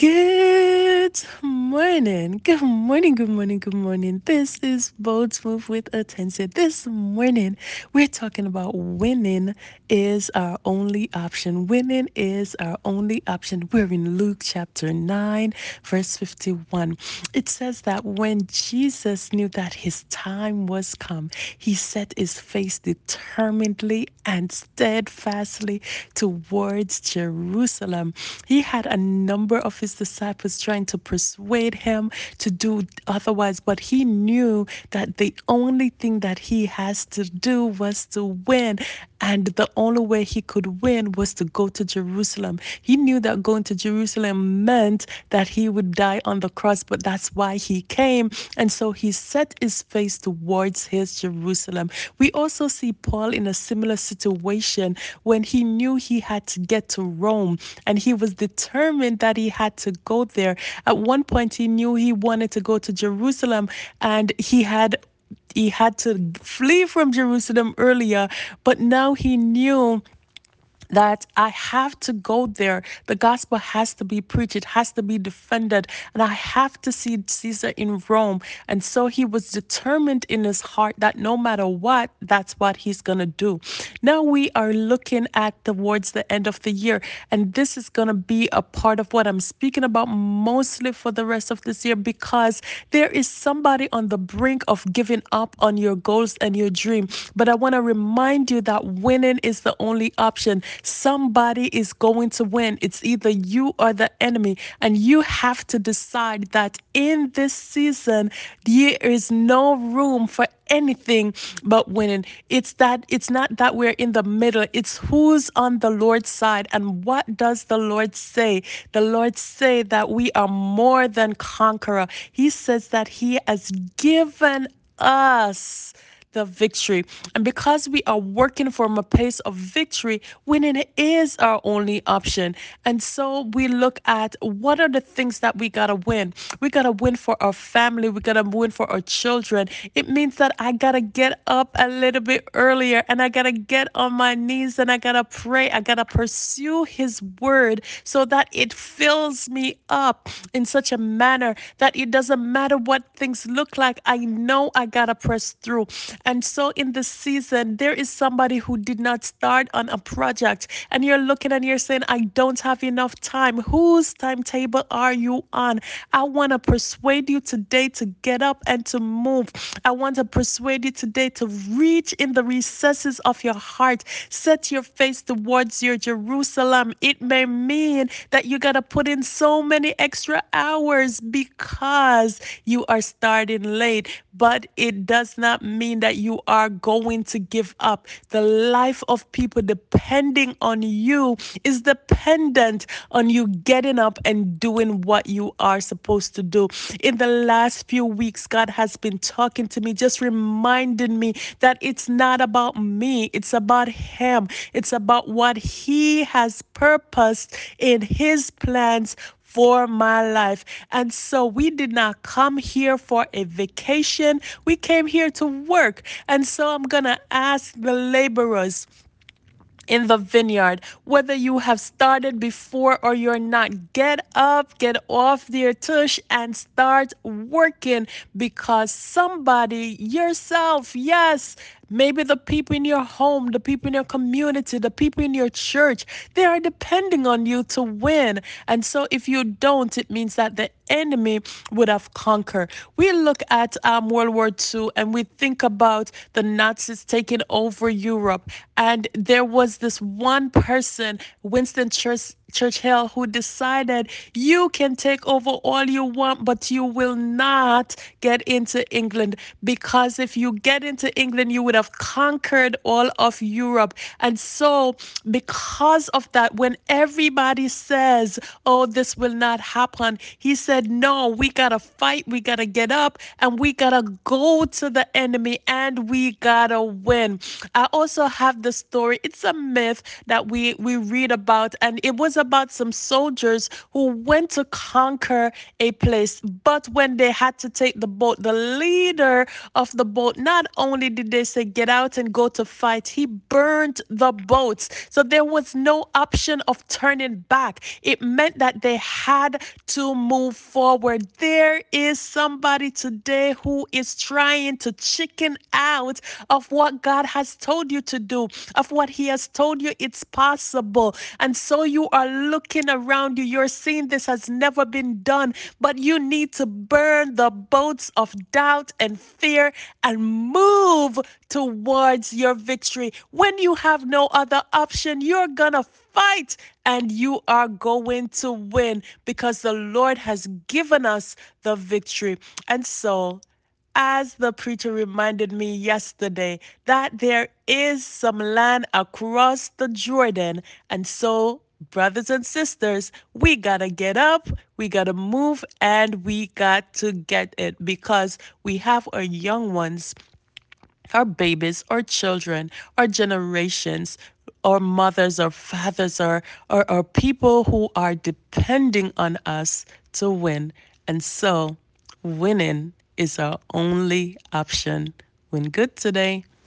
Good morning. Good morning. Good morning. Good morning. This is Bold Move with Attention. This morning, we're talking about winning is our only option. Winning is our only option. We're in Luke chapter 9, verse 51. It says that when Jesus knew that his time was come, he set his face determinedly and steadfastly towards Jerusalem. He had a number of his disciples trying to persuade him to do otherwise, but he knew that the only thing that he has to do was to win. And the only way he could win was to go to Jerusalem. He knew that going to Jerusalem meant that he would die on the cross, but that's why he came. And so he set his face towards his Jerusalem. We also see Paul in a similar situation when he knew he had to get to Rome and he was determined that he had to go there. At one point, he knew he wanted to go to Jerusalem and he had he had to flee from Jerusalem earlier, but now he knew that I have to go there. The gospel has to be preached, it has to be defended, and I have to see Caesar in Rome. And so he was determined in his heart that no matter what, that's what he's going to do. Now we are looking at towards the end of the year, and this is going to be a part of what I'm speaking about mostly for the rest of this year because there is somebody on the brink of giving up on your goals and your dream. But I want to remind you that winning is the only option. Somebody is going to win. It's either you or the enemy. And you have to decide that in this season, there is no room for anything but winning. It's that it's not that we're in the middle. It's who's on the Lord's side and what does the Lord say? The Lord say that we are more than conqueror. He says that he has given us the victory. And because we are working from a place of victory, winning is our only option. And so we look at what are the things that we got to win. We got to win for our family, we got to win for our children. It means that I got to get up a little bit earlier and I got to get on my knees and I got to pray. I got to pursue his word so that it fills me up in such a manner that it doesn't matter what things look like. I know I got to press through. And so in this season, there is somebody who did not start on a project, and you're looking and you're saying, I don't have enough time. Whose timetable are you on? I want to persuade you today to get up and to move. I want to persuade you today to reach in the recesses of your heart, set your face towards your Jerusalem. It may mean that you got to put in so many extra hours because you are starting late, but it does not mean that that you are going to give up. The life of people depending on you is dependent on you getting up and doing what you are supposed to do. In the last few weeks, God has been talking to me, just reminding me that it's not about me, it's about Him. It's about what He has purposed in His plans for my life. And so we did not come here for a vacation, we came here to work. And so I'm going to ask the laborers in the vineyard, whether you have started before or you're not. Get up, get off their tush, and start working because somebody, yourself, yes, Maybe the people in your home, the people in your community, the people in your church, they are depending on you to win. And so if you don't, it means that the enemy would have conquered. We look at um, World War II and we think about the Nazis taking over Europe. And there was this one person, Winston Churchill Churchill who decided you can take over all you want, but you will not get into England because if you get into England, you would have conquered all of Europe. And so, because of that, when everybody says, Oh, this will not happen, he said, No, we got to fight, we got to get up, and we got to go to the enemy and we got to win. I also have the story, it's a myth that we, we read about, and it was about some soldiers who went to conquer a place, but when they had to take the boat, the leader of the boat, not only did they say, Get out and go to fight, he burned the boats. So there was no option of turning back. It meant that they had to move forward. There is somebody today who is trying to chicken out of what God has told you to do, of what He has told you it's possible. And so you are looking around you, you're seeing this has never been done, but you need to burn the boats of doubt and fear and move towards your victory. When you have no other option, you're gonna fight and you are going to win because the Lord has given us the victory. And so, as the preacher reminded me yesterday, that there is some land across the Jordan. And so, brothers and sisters, we gotta get up, we gotta move, and we got to get it because we have our young ones our babies, our children, our generations, our mothers, our fathers, our, our, our people who are depending on us to win. And so winning is our only option. Win good today.